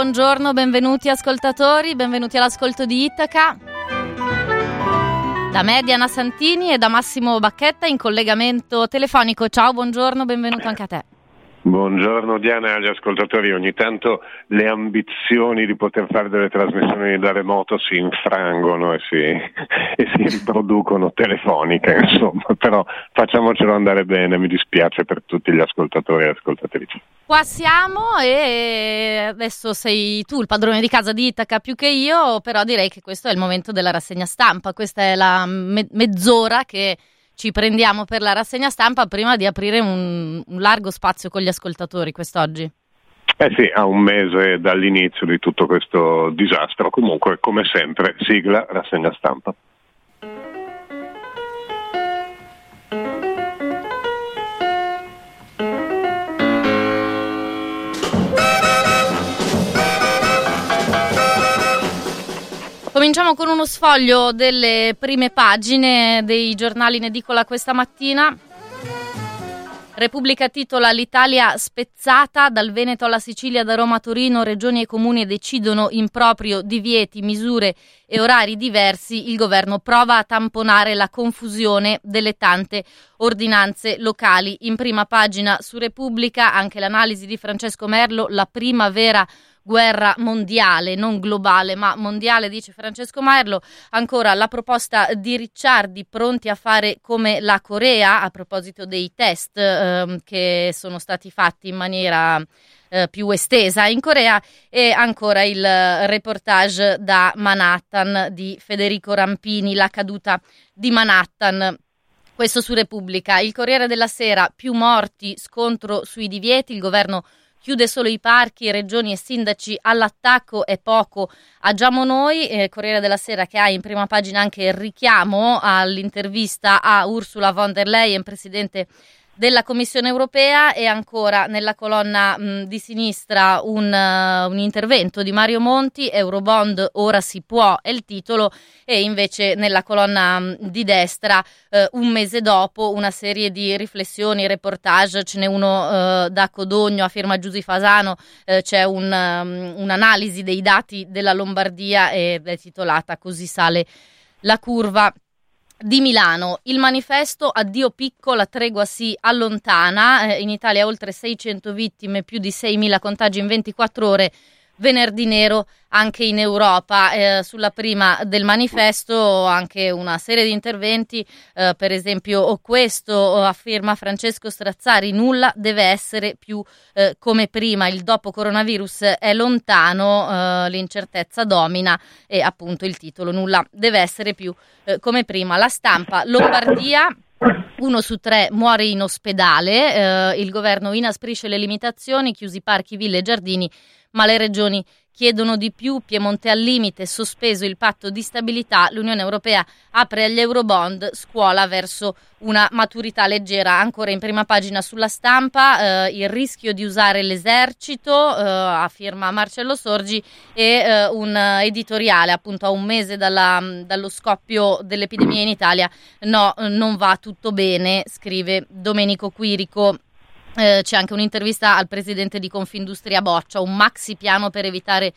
Buongiorno, benvenuti ascoltatori, benvenuti all'ascolto di Itaca. Da me Diana Santini e da Massimo Bacchetta in collegamento telefonico. Ciao, buongiorno, benvenuto anche a te. Buongiorno Diana e agli ascoltatori. Ogni tanto le ambizioni di poter fare delle trasmissioni da remoto si infrangono e si, e si riproducono telefoniche, insomma, però facciamocelo andare bene, mi dispiace per tutti gli ascoltatori e ascoltatrici. Qua siamo e adesso sei tu il padrone di casa di Itaca più che io, però direi che questo è il momento della rassegna stampa, questa è la me- mezz'ora che ci prendiamo per la rassegna stampa prima di aprire un, un largo spazio con gli ascoltatori quest'oggi. Eh sì, a un mese dall'inizio di tutto questo disastro. Comunque, come sempre, sigla rassegna stampa. Cominciamo con uno sfoglio delle prime pagine dei giornali in edicola questa mattina. Repubblica titola L'Italia spezzata dal Veneto alla Sicilia, da Roma a Torino, regioni e comuni decidono in proprio divieti, misure e orari diversi. Il governo prova a tamponare la confusione delle tante ordinanze locali. In prima pagina su Repubblica anche l'analisi di Francesco Merlo, la prima vera guerra mondiale, non globale ma mondiale, dice Francesco Merlo. Ancora la proposta di Ricciardi, pronti a fare come la Corea, a proposito dei test ehm, che sono stati fatti in maniera eh, più estesa in Corea e ancora il reportage da Manhattan di Federico Rampini, la caduta di Manhattan. Questo su Repubblica. Il Corriere della Sera, più morti, scontro sui divieti, il governo chiude solo i parchi, regioni e sindaci all'attacco e poco agiamo noi. Eh, Corriere della Sera che ha in prima pagina anche il richiamo all'intervista a Ursula von der Leyen, presidente della Commissione europea e ancora nella colonna mh, di sinistra un, uh, un, intervento di Mario Monti, Eurobond ora si può è il titolo e invece nella colonna mh, di destra uh, un mese dopo una serie di riflessioni, reportage, ce n'è uno uh, da Codogno a firma Giusy Fasano, c'è un, um, un'analisi dei dati della Lombardia ed è titolata Così sale la curva di Milano. Il manifesto Addio picco, la tregua si allontana. Eh, in Italia oltre 600 vittime, più di 6.000 contagi in 24 ore. Venerdì nero anche in Europa. Eh, sulla prima del manifesto anche una serie di interventi, eh, per esempio questo afferma Francesco Strazzari, nulla deve essere più eh, come prima, il dopo coronavirus è lontano, eh, l'incertezza domina e appunto il titolo nulla deve essere più eh, come prima. La stampa Lombardia uno su tre muore in ospedale, eh, il governo inasprisce le limitazioni, chiusi parchi, ville e giardini, ma le regioni chiedono di più, Piemonte al limite, sospeso il patto di stabilità, l'Unione Europea apre agli Eurobond, scuola verso una maturità leggera. Ancora in prima pagina sulla stampa eh, il rischio di usare l'esercito, eh, afferma Marcello Sorgi, e eh, un editoriale appunto a un mese dalla, dallo scoppio dell'epidemia in Italia. No, non va tutto bene, scrive Domenico Quirico. Eh, c'è anche un'intervista al presidente di Confindustria Boccia, un maxi piano per evitare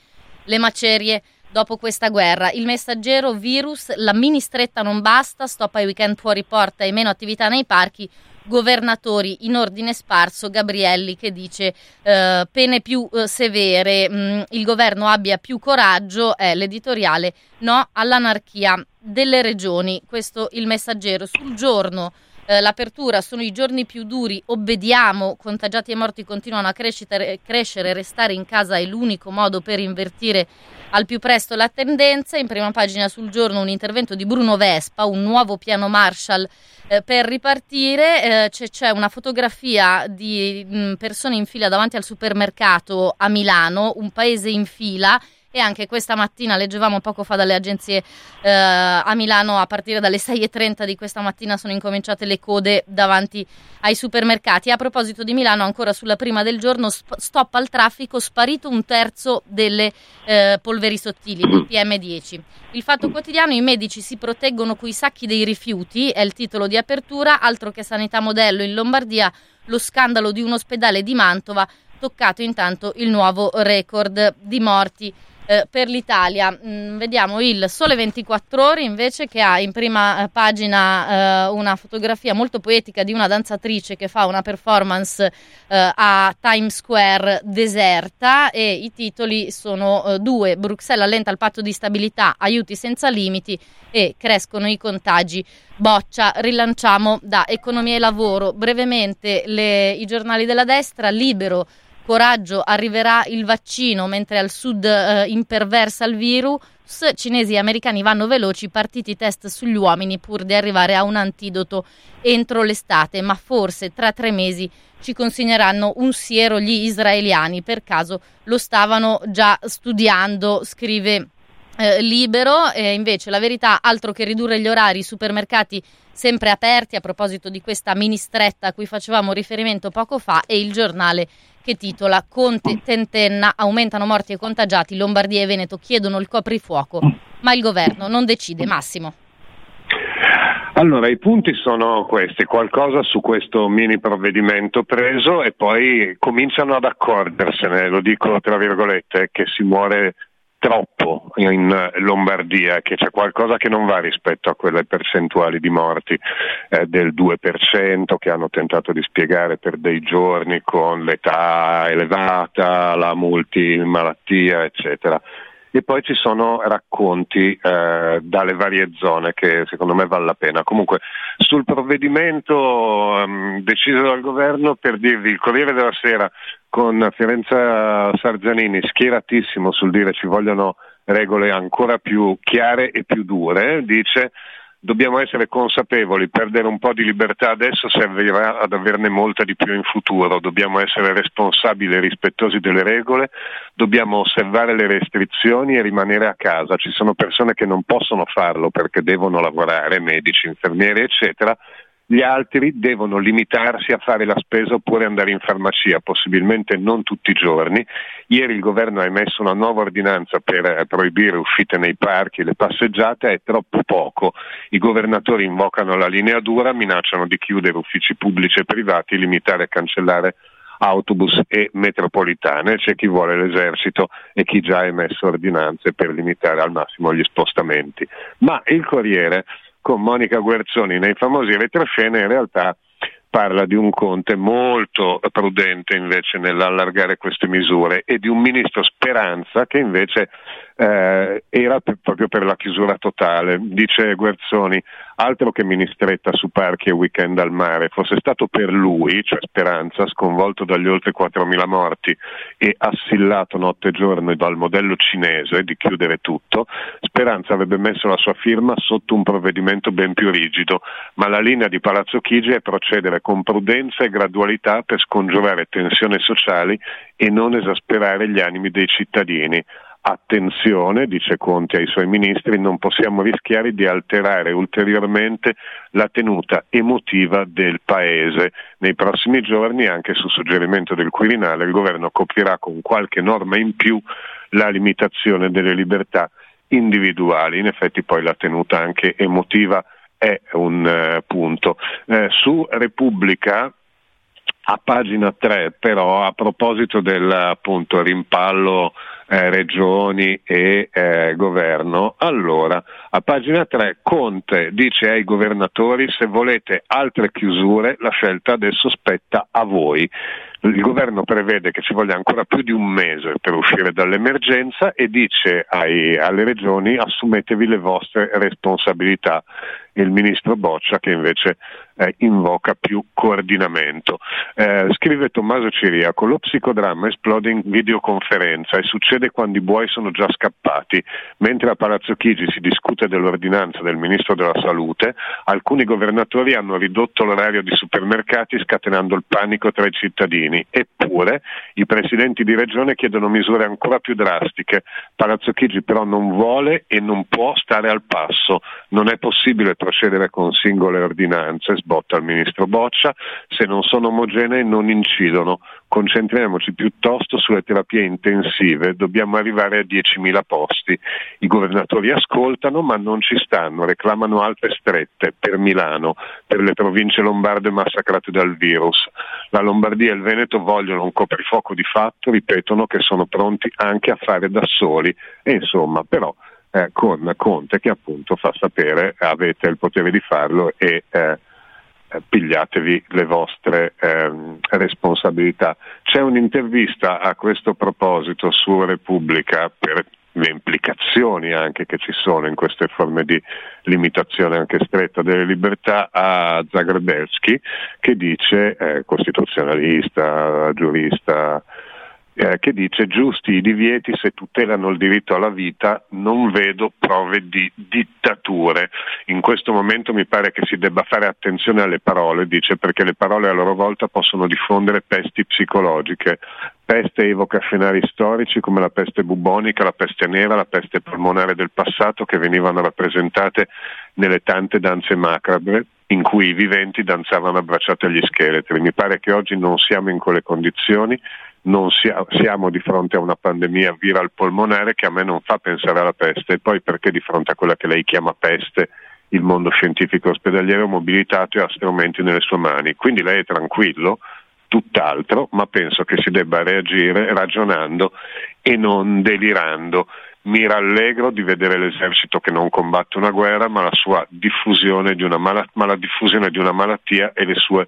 le macerie dopo questa guerra. Il messaggero virus, la mini stretta non basta, stop ai weekend fuori porta e meno attività nei parchi. Governatori in ordine sparso, Gabrielli che dice eh, pene più eh, severe, mh, mm, il governo abbia più coraggio, è l'editoriale no all'anarchia delle regioni. Questo il messaggero sul giorno eh, l'apertura, sono i giorni più duri, obbediamo, contagiati e morti continuano a crescere, crescere, restare in casa è l'unico modo per invertire al più presto la tendenza. In prima pagina sul giorno un intervento di Bruno Vespa, un nuovo piano Marshall eh, per ripartire. Eh, c'è, c'è, una fotografia di mh, mm, persone in fila davanti al supermercato a Milano, un paese in fila e anche questa mattina leggevamo poco fa dalle agenzie eh, a Milano a partire dalle 6.30 di questa mattina sono incominciate le code davanti ai supermercati. A proposito di Milano, ancora sulla prima del giorno, sp- stop al traffico, sparito un terzo delle eh, polveri sottili, del PM10. Il fatto quotidiano, i medici si proteggono coi sacchi dei rifiuti, è il titolo di apertura, altro che sanità modello in Lombardia, lo scandalo di un ospedale di Mantova, toccato intanto il nuovo record di morti eh, per l'Italia. Mm, vediamo il Sole 24 Ore invece che ha in prima eh, pagina eh, una fotografia molto poetica di una danzatrice che fa una performance eh, a Times Square deserta e i titoli sono eh, due. Bruxelles allenta il patto di stabilità, aiuti senza limiti e crescono i contagi. Boccia, rilanciamo da economia e lavoro. Brevemente le, i giornali della destra, libero Coraggio, arriverà il vaccino mentre al sud eh, imperversa il virus. Cinesi e americani vanno veloci, partiti test sugli uomini pur di arrivare a un antidoto entro l'estate, ma forse tra tre mesi ci consegneranno un siero gli israeliani. Per caso lo stavano già studiando, scrive eh, libero. E invece la verità, altro che ridurre gli orari, i supermercati sempre aperti a proposito di questa mini stretta a cui facevamo riferimento poco fa e il giornale che titola Conte tentenna, aumentano morti e contagiati, Lombardia e Veneto chiedono il coprifuoco, ma il governo non decide. Massimo. Allora, i punti sono questi, qualcosa su questo mini provvedimento preso e poi cominciano ad accorgersene, lo dico tra virgolette, che si muore troppo in Lombardia, che c'è qualcosa che non va rispetto a quelle percentuali di morti eh, del 2% che hanno tentato di spiegare per dei giorni con l'età elevata, la multimalattia, eccetera. E poi ci sono racconti eh, dalle varie zone che secondo me vale la pena. Comunque sul provvedimento um, deciso dal governo per dirvi il Corriere della Sera con Fiorenza Sargianini schieratissimo sul dire ci vogliono regole ancora più chiare e più dure, dice dobbiamo essere consapevoli, perdere un po' di libertà adesso servirà ad averne molta di più in futuro, dobbiamo essere responsabili e rispettosi delle regole, dobbiamo osservare le restrizioni e rimanere a casa, ci sono persone che non possono farlo perché devono lavorare, medici, infermieri eccetera, gli altri devono limitarsi a fare la spesa oppure andare in farmacia, possibilmente non tutti i giorni. Ieri il governo ha emesso una nuova ordinanza per eh, proibire uscite nei parchi e le passeggiate, è troppo poco. I governatori invocano la linea dura, minacciano di chiudere uffici pubblici e privati, limitare e cancellare autobus e metropolitane, c'è chi vuole l'esercito e chi già ha emesso ordinanze per limitare al massimo gli spostamenti. Ma il Corriere con Monica Guerzoni nei famosi retroscena in realtà parla di un Conte molto prudente invece nell'allargare queste misure e di un ministro Speranza che invece eh, era per, proprio per la chiusura totale. Dice Guerzoni, altro che ministretta su parchi e weekend al mare, fosse stato per lui, cioè Speranza, sconvolto dagli oltre 4.000 morti e assillato notte e giorno dal modello cinese di chiudere tutto, Speranza avrebbe messo la sua firma sotto un provvedimento ben più rigido, ma la linea di Palazzo Chigi è procedere con prudenza e gradualità per scongiurare tensioni sociali e non esasperare gli animi dei cittadini attenzione, dice Conte ai suoi ministri, non possiamo rischiare di alterare ulteriormente la tenuta emotiva del Paese. Nei prossimi giorni, anche su suggerimento del Quirinale, il governo coprirà con qualche norma in più la limitazione delle libertà individuali. In effetti poi la tenuta anche emotiva è un uh, punto. Eh, su Repubblica a pagina 3 però a proposito del appunto, rimpallo eh, regioni e eh, governo, allora a pagina 3 Conte dice ai governatori se volete altre chiusure la scelta adesso spetta a voi. Il governo prevede che ci voglia ancora più di un mese per uscire dall'emergenza e dice ai, alle regioni assumetevi le vostre responsabilità il ministro Boccia che invece eh, invoca più coordinamento. Eh, scrive Tommaso Ciriaco, lo psicodramma esplode in videoconferenza e succede quando i buoi sono già scappati. Mentre a Palazzo Chigi si discute dell'ordinanza del Ministro della Salute, alcuni governatori hanno ridotto l'orario di supermercati scatenando il panico tra i cittadini. Eppure i presidenti di regione chiedono misure ancora più drastiche. Palazzo Chigi però non vuole e non può stare al passo. Non è possibile procedere con singole ordinanze sbotta il ministro Boccia, se non sono omogenei non incidono, concentriamoci piuttosto sulle terapie intensive, dobbiamo arrivare a 10.000 posti. I governatori ascoltano ma non ci stanno, reclamano altre strette per Milano, per le province lombarde massacrate dal virus. La Lombardia e il Veneto vogliono un coprifuoco di fatto, ripetono che sono pronti anche a fare da soli. E insomma però eh, con Conte che appunto fa sapere avete il potere di farlo e eh, pigliatevi le vostre ehm, responsabilità. C'è un'intervista a questo proposito su Repubblica per le implicazioni anche che ci sono in queste forme di limitazione anche stretta delle libertà a Zagrebelski che dice, eh, costituzionalista, giurista, eh, che dice giusti i divieti se tutelano il diritto alla vita, non vedo prove di dittature. In questo momento mi pare che si debba fare attenzione alle parole, dice perché le parole a loro volta possono diffondere pesti psicologiche. Peste evoca scenari storici come la peste bubonica, la peste nera, la peste polmonare del passato che venivano rappresentate nelle tante danze macabre in cui i viventi danzavano abbracciati agli scheletri. Mi pare che oggi non siamo in quelle condizioni, non sia, siamo di fronte a una pandemia viral polmonare che a me non fa pensare alla peste e poi perché di fronte a quella che lei chiama peste il mondo scientifico ospedaliero mobilitato e ha strumenti nelle sue mani. Quindi lei è tranquillo, tutt'altro, ma penso che si debba reagire ragionando e non delirando. Mi rallegro di vedere l'esercito che non combatte una guerra, ma la sua diffusione di una, mala- ma la diffusione di una malattia e le sue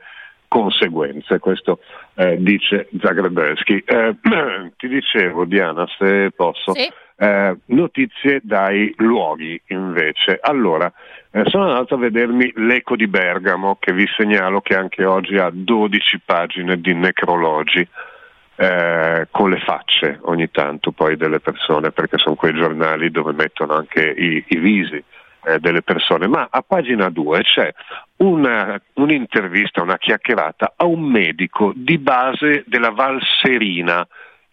conseguenze, questo eh, dice Zagrebelski. Eh, ti dicevo Diana, se posso, sì. eh, notizie dai luoghi invece. Allora, eh, sono andato a vedermi l'Eco di Bergamo, che vi segnalo che anche oggi ha 12 pagine di necrologi. Eh, con le facce ogni tanto poi delle persone perché sono quei giornali dove mettono anche i, i visi eh, delle persone, ma a pagina 2 c'è una, un'intervista, una chiacchierata a un medico di base della Val Serina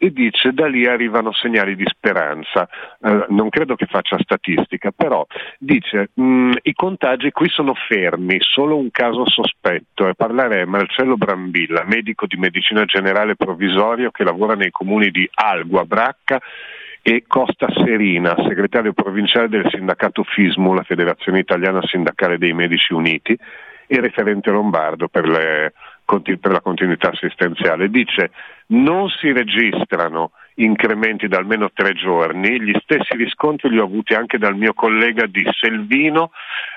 e dice da lì arrivano segnali di speranza. Eh, non credo che faccia statistica, però dice mh, mm, i contagi qui sono fermi, solo un caso sospetto e parlare Marcello Brambilla, medico di medicina generale provvisorio che lavora nei comuni di Algua, Bracca e Costa Serina, segretario provinciale del sindacato FISMU, la Federazione Italiana Sindacale dei Medici Uniti, e referente lombardo per, le, per la continuità assistenziale. Dice non si registrano incrementi da almeno tre giorni, gli stessi riscontri li ho avuti anche dal mio collega di Selvino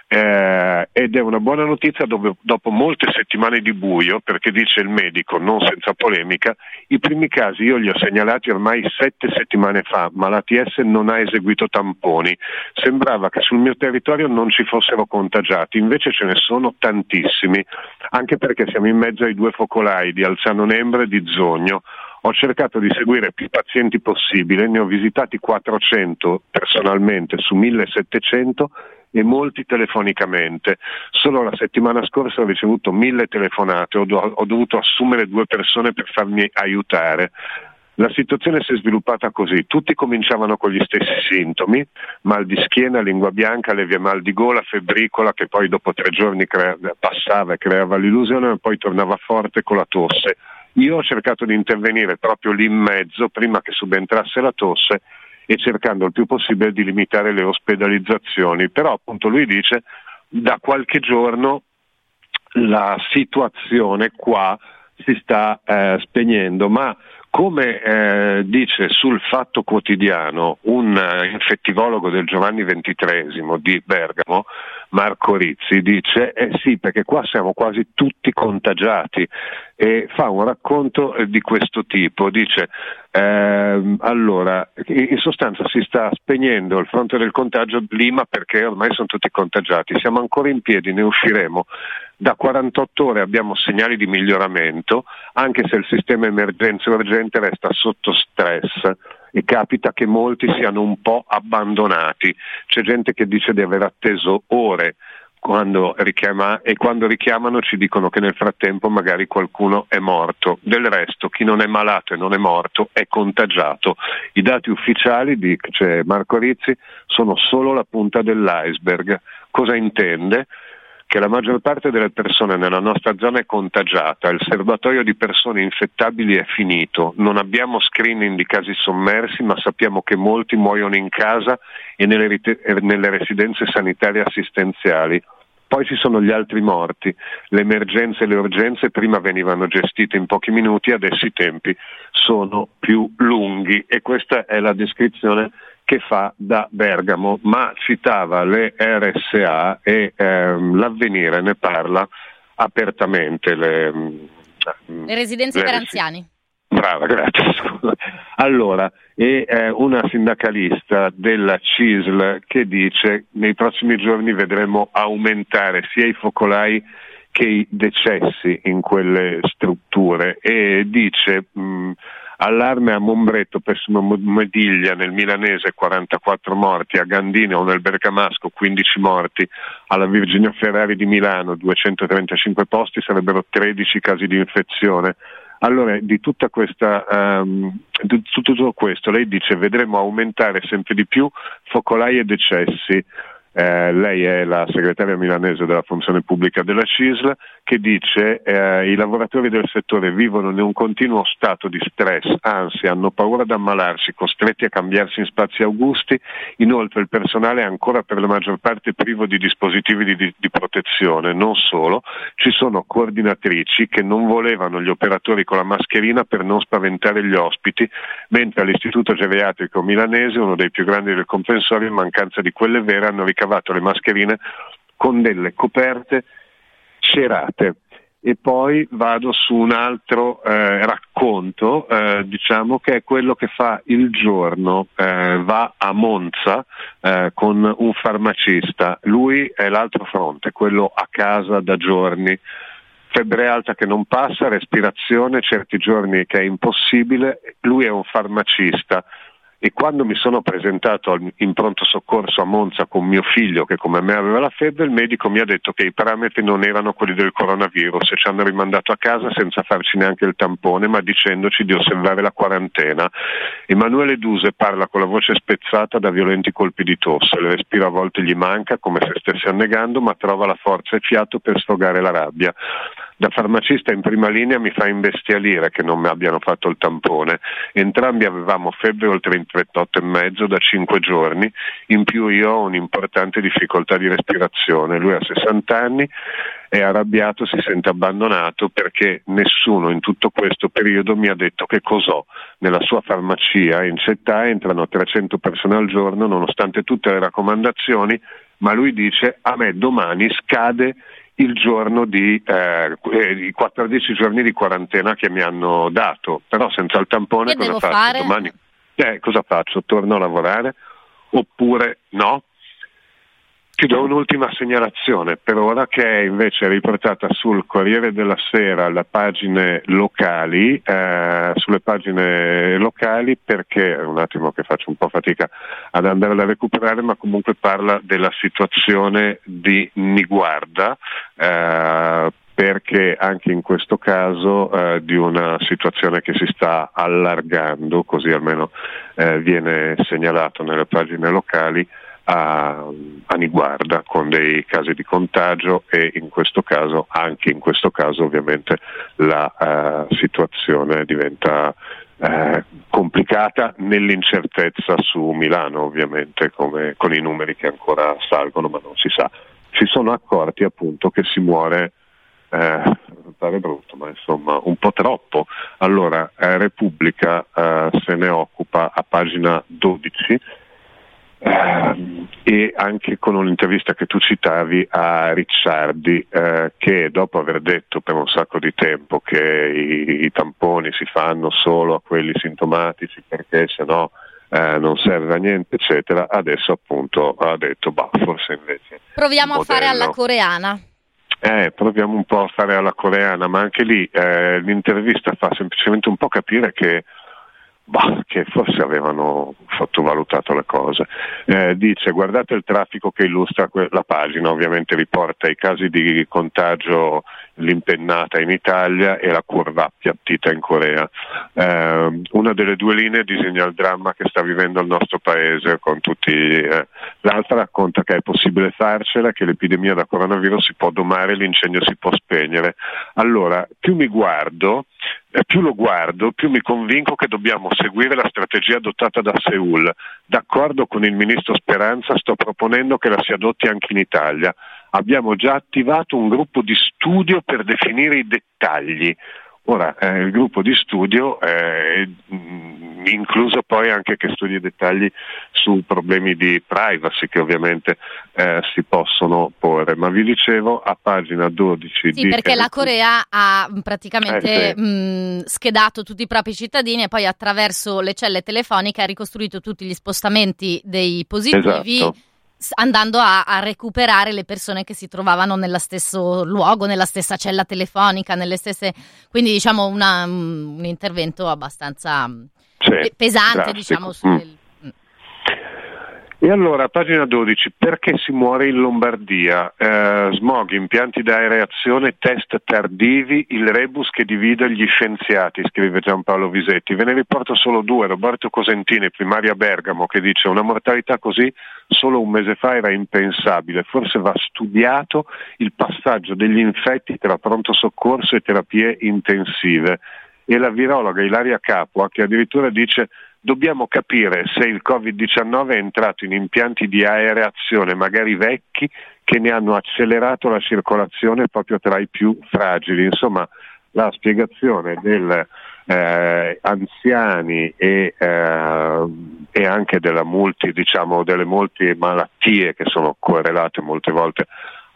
eh, ed è una buona notizia dove, dopo molte settimane di buio, perché dice il medico, non senza polemica, i primi casi io li ho segnalati ormai sette settimane fa, ma l'ATS non ha eseguito tamponi. Sembrava che sul mio territorio non ci fossero contagiati, invece ce ne sono tantissimi, anche perché siamo in mezzo ai due focolai di Alzano Nembra e di Zogno. Ho cercato di seguire più pazienti possibile, ne ho visitati 400 personalmente su 1700 e molti telefonicamente. Solo la settimana scorsa ho ricevuto mille telefonate, ho, do- ho dovuto assumere due persone per farmi aiutare. La situazione si è sviluppata così, tutti cominciavano con gli stessi sintomi, mal di schiena, lingua bianca, leve mal di gola, febbricola che poi dopo tre giorni crea- passava e creava l'illusione e poi tornava forte con la tosse. Io ho cercato di intervenire proprio lì in mezzo, prima che subentrasse la tosse, e cercando il più possibile di limitare le ospedalizzazioni. Però appunto lui dice da qualche giorno la situazione qua si sta eh, spegnendo, ma come eh, dice sul Fatto Quotidiano un uh, infettivologo del Giovanni XXIII di Bergamo, Marco Rizzi, dice eh sì perché qua siamo quasi tutti contagiati. E fa un racconto eh, di questo tipo, dice ehm, allora in sostanza si sta spegnendo il fronte del contagio lì ma perché ormai sono tutti contagiati, siamo ancora in piedi, ne usciremo. Da 48 ore abbiamo segnali di miglioramento, anche se il sistema emergenza e urgente resta sotto stress e capita che molti siano un po' abbandonati. C'è gente che dice di aver atteso ore quando richiama, e quando richiamano ci dicono che nel frattempo magari qualcuno è morto. Del resto chi non è malato e non è morto è contagiato. I dati ufficiali, dice Marco Rizzi, sono solo la punta dell'iceberg. Cosa intende? Che la maggior parte delle persone nella nostra zona è contagiata, il serbatoio di persone infettabili è finito, non abbiamo screening di casi sommersi, ma sappiamo che molti muoiono in casa e nelle, rit- nelle residenze sanitarie assistenziali. Poi ci sono gli altri morti, le emergenze e le urgenze prima venivano gestite in pochi minuti, adesso i tempi sono più lunghi. E questa è la descrizione che fa da Bergamo, ma citava le RSA e ehm, l'avvenire ne parla apertamente. Le, le residenze le per resi- anziani. Brava, grazie. Allora, e eh, una sindacalista della CISL che dice nei prossimi giorni vedremo aumentare sia i focolai che i decessi in quelle strutture e dice mh, allarme a Mombretto, Pessimo Mediglia nel milanese 44 morti, a Gandino nel Bergamasco 15 morti, alla Virginio Ferrari di Milano 235 posti, sarebbero 13 casi di infezione. Allora, di, questa, um, di tutto questo lei dice vedremo aumentare sempre di più focolai e decessi. Eh, lei è la segretaria milanese della funzione pubblica della CISL che dice eh, i lavoratori del settore vivono in un continuo stato di stress, anzi hanno paura di ammalarsi, costretti a cambiarsi in spazi augusti, inoltre il personale è ancora per la maggior parte privo di dispositivi di, di, di protezione, non solo, ci sono coordinatrici che non volevano gli operatori con la mascherina per non spaventare gli ospiti, mentre all'Istituto Geriatrico Milanese, uno dei più grandi del comprensorio, in mancanza di quelle vere hanno ricavato ricavato le mascherine con delle coperte cerate. E poi vado su un altro eh, racconto, eh, diciamo che è quello che fa il giorno, eh, va a Monza eh, con un farmacista, lui è l'altro fronte, quello a casa da giorni, febbre alta che non passa, respirazione, certi giorni che è impossibile, lui è un farmacista, e quando mi sono presentato in pronto soccorso a Monza con mio figlio che come me aveva la febbre, il medico mi ha detto che i parametri non erano quelli del coronavirus e ci hanno rimandato a casa senza farci neanche il tampone, ma dicendoci di osservare la quarantena. Emanuele Duse parla con la voce spezzata da violenti colpi di tosse, il respiro a volte gli manca come se stesse annegando, ma trova la forza e fiato per sfogare la rabbia da farmacista in prima linea mi fa imbestialire che non mi abbiano fatto il tampone. Entrambi avevamo febbre oltre i 38,5 da 5 giorni, in più io ho un'importante difficoltà di respirazione. Lui ha 60 anni, è arrabbiato, si sente abbandonato perché nessuno in tutto questo periodo mi ha detto che cos'ho. Nella sua farmacia in città entrano 300 persone al giorno nonostante tutte le raccomandazioni, ma lui dice a me domani scade il giorno di eh, eh i 14 giorni di quarantena che mi hanno dato, però senza il tampone che cosa faccio? Fare? Domani eh, cosa faccio? Torno a lavorare oppure no? Ti do un'ultima segnalazione, per ora che è invece riportata sul Corriere della Sera, alle pagine locali, eh, sulle pagine locali perché, un attimo che faccio un po' fatica ad andare a recuperare, ma comunque parla della situazione di Niguarda, eh, perché anche in questo caso eh, di una situazione che si sta allargando, così almeno eh, viene segnalato nelle pagine locali, a, a Niguarda con dei casi di contagio e in questo caso, anche in questo caso ovviamente la uh, situazione diventa uh, complicata nell'incertezza su Milano ovviamente come, con i numeri che ancora salgono ma non si sa. Si sono accorti appunto che si muore eh, pare brutto, ma insomma un po' troppo. Allora, eh, Repubblica eh, se ne occupa a pagina 12 eh, e anche con un'intervista che tu citavi a Ricciardi eh, che dopo aver detto per un sacco di tempo che i, i tamponi si fanno solo a quelli sintomatici perché se no eh, non serve a niente eccetera adesso appunto ha detto bah forse invece proviamo a fare alla coreana. Eh, proviamo un po' a fare alla coreana, ma anche lì eh, l'intervista fa semplicemente un po' capire che Bah, che forse avevano sottovalutato le cose. Eh, dice guardate il traffico che illustra la pagina, ovviamente riporta i casi di contagio, l'impennata in Italia e la curva appiattita in Corea. Eh, una delle due linee disegna il dramma che sta vivendo il nostro paese, tutti, eh, l'altra racconta che è possibile farcela, che l'epidemia da coronavirus si può domare, l'incendio si può spegnere. Allora, più mi guardo, più lo guardo, più mi convinco che dobbiamo seguire la strategia adottata da Seul. D'accordo con il ministro Speranza sto proponendo che la si adotti anche in Italia. Abbiamo già attivato un gruppo di studio per definire i dettagli. Ora, eh, il gruppo di studio è mm, incluso poi anche che studi i dettagli su problemi di privacy che ovviamente eh, si possono porre, ma vi dicevo a pagina 12 sì, perché la Corea ha praticamente eh, sì. mh, mm, schedato tutti i propri cittadini e poi attraverso le celle telefoniche ha ricostruito tutti gli spostamenti dei positivi. Esatto andando a, a, recuperare le persone che si trovavano nello stesso luogo, nella stessa cella telefonica, nelle stesse... quindi diciamo una, un intervento abbastanza sì, pesante diciamo, sulle, mm. E allora, pagina 12, perché si muore in Lombardia? Eh, smog, impianti da aereazione, test tardivi, il rebus che divide gli scienziati, scrive Giampaolo Visetti. Ve ne riporto solo due, Roberto Cosentini, primaria Bergamo, che dice una mortalità così solo un mese fa era impensabile, forse va studiato il passaggio degli infetti tra pronto soccorso e terapie intensive. E la virologa Ilaria Capua, che addirittura dice dobbiamo capire se il Covid-19 è entrato in impianti di aereazione, magari vecchi, che ne hanno accelerato la circolazione proprio tra i più fragili. Insomma, la spiegazione degli eh, anziani e, eh, e, anche multi, diciamo, delle molte malattie che sono correlate molte volte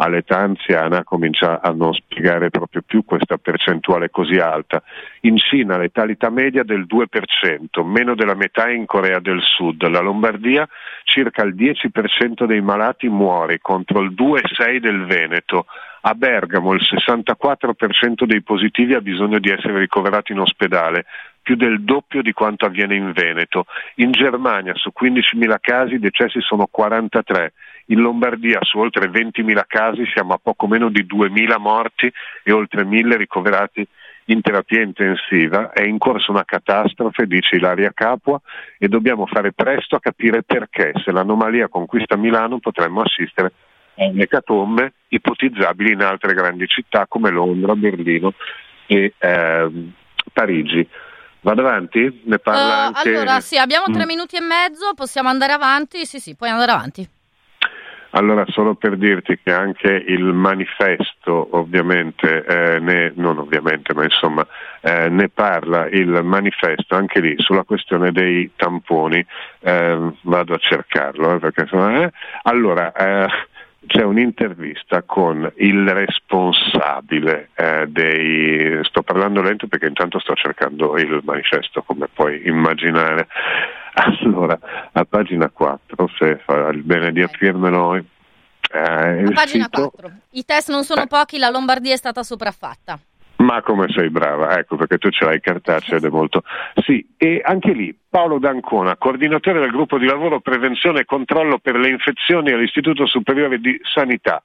all'età anziana comincia a non spiegare proprio più questa percentuale così alta. In Cina l'etalità media del 2%, meno della metà in Corea del Sud. La Lombardia circa il 10% dei malati muore contro il 2,6% del Veneto. A Bergamo il 64% dei positivi ha bisogno di essere ricoverati in ospedale, più del doppio di quanto avviene in Veneto. In Germania su 15.000 casi i decessi sono 43 in Lombardia su oltre 20.000 casi siamo a poco meno di 2.000 morti e oltre 1.000 ricoverati in terapia intensiva. È in corso una catastrofe, dice Ilaria Capua, e dobbiamo fare presto a capire perché. Se l'anomalia conquista Milano potremmo assistere a un'ecatombe ipotizzabili in altre grandi città come Londra, Berlino e eh, Parigi. Vado avanti? Ne parla uh, anche... Allora, sì, abbiamo tre mm. minuti e mezzo, possiamo andare avanti? Sì, sì, puoi andare avanti. Allora, solo per dirti che anche il manifesto, ovviamente, eh, ne, non ovviamente, ma insomma, eh, ne parla il manifesto anche lì sulla questione dei tamponi. Eh, vado a cercarlo, eh, perché insomma, eh. allora c'è un'intervista con il responsabile eh, dei. Sto parlando lento perché intanto sto cercando il manifesto, come puoi immaginare. Allora, a pagina 4, se fa il bene di aprirmelo. Eh, a pagina sito... 4. I test non sono eh. pochi, la Lombardia è stata sopraffatta. Ma come sei brava, ecco perché tu ce l'hai cartacea ed è molto. Sì, e anche lì Paolo D'Ancona, coordinatore del gruppo di lavoro prevenzione e controllo per le infezioni all'Istituto Superiore di Sanità.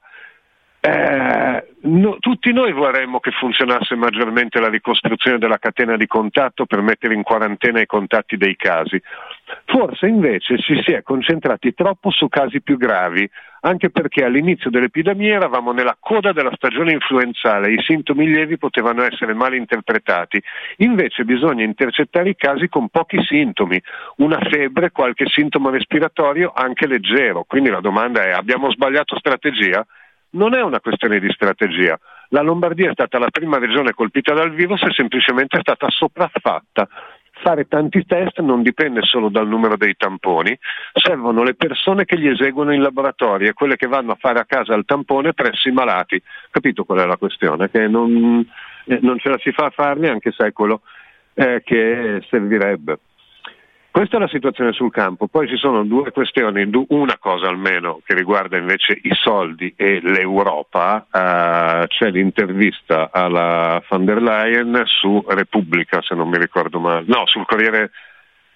Eh, no, tutti noi vorremmo che funzionasse maggiormente la ricostruzione della catena di contatto per mettere in quarantena i contatti dei casi. Forse invece ci si è concentrati troppo su casi più gravi, anche perché all'inizio dell'epidemia eravamo nella coda della stagione influenzale i sintomi lievi potevano essere mal interpretati. Invece bisogna intercettare i casi con pochi sintomi, una febbre, qualche sintomo respiratorio anche leggero. Quindi la domanda è abbiamo sbagliato strategia? Non è una questione di strategia. La Lombardia è stata la prima regione colpita dal virus e semplicemente è stata sopraffatta. fare tanti test non dipende solo dal numero dei tamponi, servono le persone che li eseguono in laboratorio e quelle che vanno a fare a casa il tampone presso i malati. Capito qual è la questione? Che non, eh, non ce la si fa a farli anche se è quello eh, che servirebbe. Questa è la situazione sul campo, poi ci sono due questioni, una cosa almeno che riguarda invece i soldi e l'Europa, uh, c'è l'intervista alla von der Leyen su Repubblica se non mi ricordo male, no sul Corriere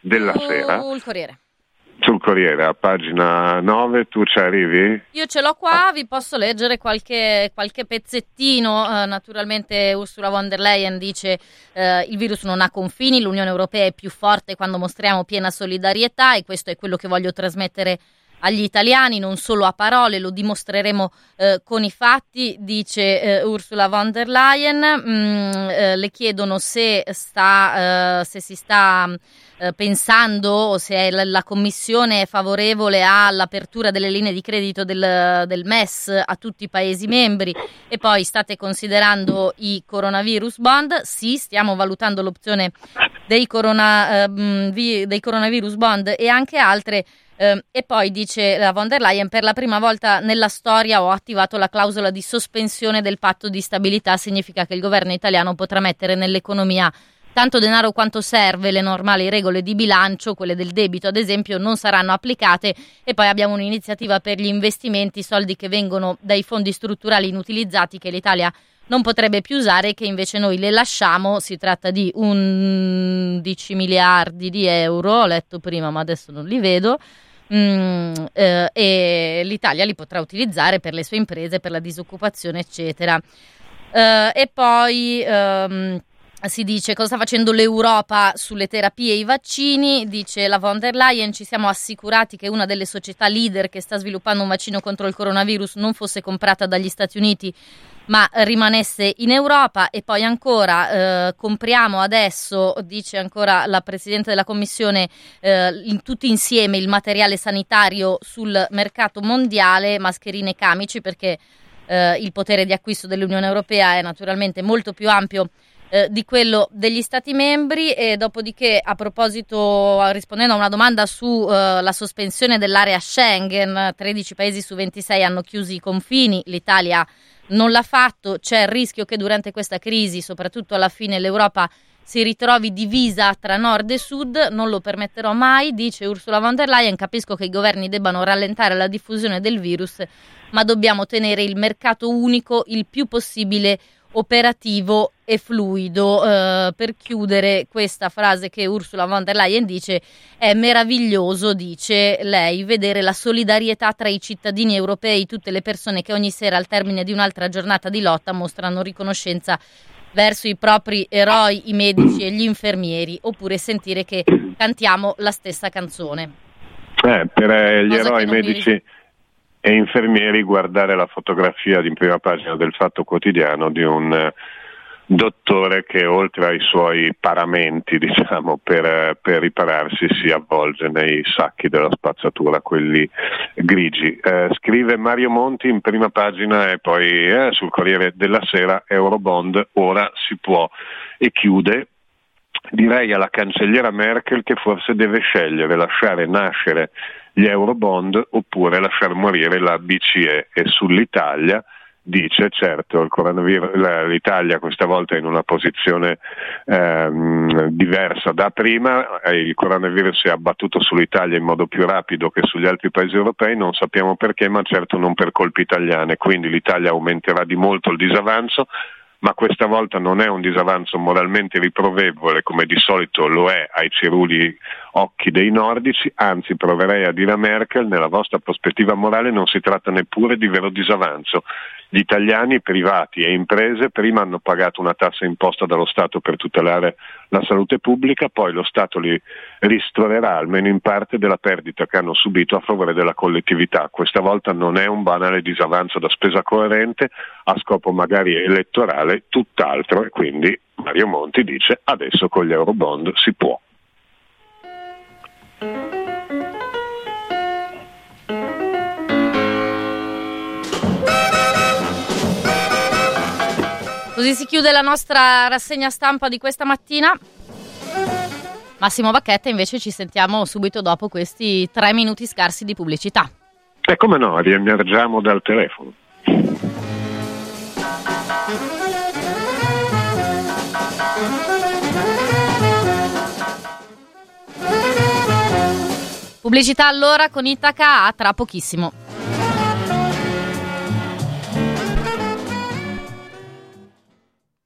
della uh, Sera. Sul Corriere sul Corriere, a pagina 9, tu ci arrivi? Io ce l'ho qua, vi posso leggere qualche, qualche pezzettino. Uh, naturalmente Ursula von der Leyen dice uh, il virus non ha confini, l'Unione Europea è più forte quando mostriamo piena solidarietà e questo è quello che voglio trasmettere agli italiani, non solo a parole, lo dimostreremo eh, con i fatti, dice eh, Ursula von der Leyen. Mm, eh, le chiedono se, sta, se si sta eh, pensando o se la, la, Commissione è favorevole all'apertura delle linee di credito del, del, MES a tutti i Paesi membri e poi state considerando i coronavirus bond? Sì, stiamo valutando l'opzione dei, corona, eh, dei coronavirus bond e anche altre. Uh, e poi dice la von der Leyen: Per la prima volta nella storia ho attivato la clausola di sospensione del patto di stabilità. Significa che il governo italiano potrà mettere nell'economia tanto denaro quanto serve, le normali regole di bilancio, quelle del debito ad esempio, non saranno applicate e poi abbiamo un'iniziativa per gli investimenti, soldi che vengono dai fondi strutturali inutilizzati che l'Italia non potrebbe più usare che invece noi le lasciamo, si tratta di 11 miliardi di euro, ho letto prima ma adesso non li vedo. Mm, eh, e l'Italia li potrà utilizzare per le sue imprese, per la disoccupazione, eccetera. Uh, e poi um, si dice cosa sta facendo l'Europa sulle terapie e i vaccini, dice la von der Leyen, ci siamo assicurati che una delle società leader che sta sviluppando un vaccino contro il coronavirus non fosse comprata dagli Stati Uniti ma rimanesse in Europa. E poi ancora eh, compriamo adesso, dice ancora la Presidente della Commissione, eh, in, tutti insieme il materiale sanitario sul mercato mondiale, mascherine e camici perché eh, il potere di acquisto dell'Unione Europea è naturalmente molto più ampio eh, di quello degli Stati membri e dopodiché a proposito, rispondendo a una domanda sulla eh, sospensione dell'area Schengen, 13 paesi su 26 hanno chiuso i confini, l'Italia non l'ha fatto, c'è il rischio che durante questa crisi, soprattutto alla fine, l'Europa si ritrovi divisa tra nord e sud, non lo permetterò mai, dice Ursula von der Leyen, capisco che i governi debbano rallentare la diffusione del virus, ma dobbiamo tenere il mercato unico il più possibile operativo e fluido. Uh, per chiudere questa frase che Ursula von der Leyen dice, è meraviglioso, dice lei, vedere la solidarietà tra i cittadini europei, tutte le persone che ogni sera al termine di un'altra giornata di lotta mostrano riconoscenza verso i propri eroi, i medici e gli infermieri, oppure sentire che cantiamo la stessa canzone. Eh, per eh, gli Cosa eroi medici... Mi e infermieri guardare la fotografia di prima pagina del Fatto Quotidiano di un eh, dottore che oltre ai suoi paramenti diciamo, per, per, ripararsi si avvolge nei sacchi della spazzatura, quelli grigi. Eh, scrive Mario Monti in prima pagina e poi eh, sul Corriere della Sera Eurobond ora si può e chiude direi alla cancelliera Merkel che forse deve scegliere lasciare nascere gli Eurobond oppure lasciare morire la BCE e. sull'Italia dice certo l'Italia questa volta è in una posizione ehm, diversa da prima, il coronavirus si è abbattuto sull'Italia in modo più rapido che sugli altri paesi europei, non sappiamo perché, ma certo non per colpe italiane, quindi l'Italia aumenterà di molto il disavanzo, ma questa volta non è un disavanzo moralmente riprovevole come di solito lo è ai ceruli occhi dei nordici, anzi proverei a dire a Merkel, nella vostra prospettiva morale non si tratta neppure di vero disavanzo. Gli italiani privati e imprese prima hanno pagato una tassa imposta dallo Stato per tutelare la salute pubblica, poi lo Stato li ristorerà almeno in parte della perdita che hanno subito a favore della collettività. Questa volta non è un banale disavanzo da spesa coerente a scopo magari elettorale, tutt'altro e quindi Mario Monti dice adesso con gli Eurobond si può. Così si chiude la nostra rassegna stampa di questa mattina. Massimo Bacchetta invece ci sentiamo subito dopo questi tre minuti scarsi di pubblicità. E come no, riemergiamo dal telefono. Pubblicità allora con Itaca a tra pochissimo.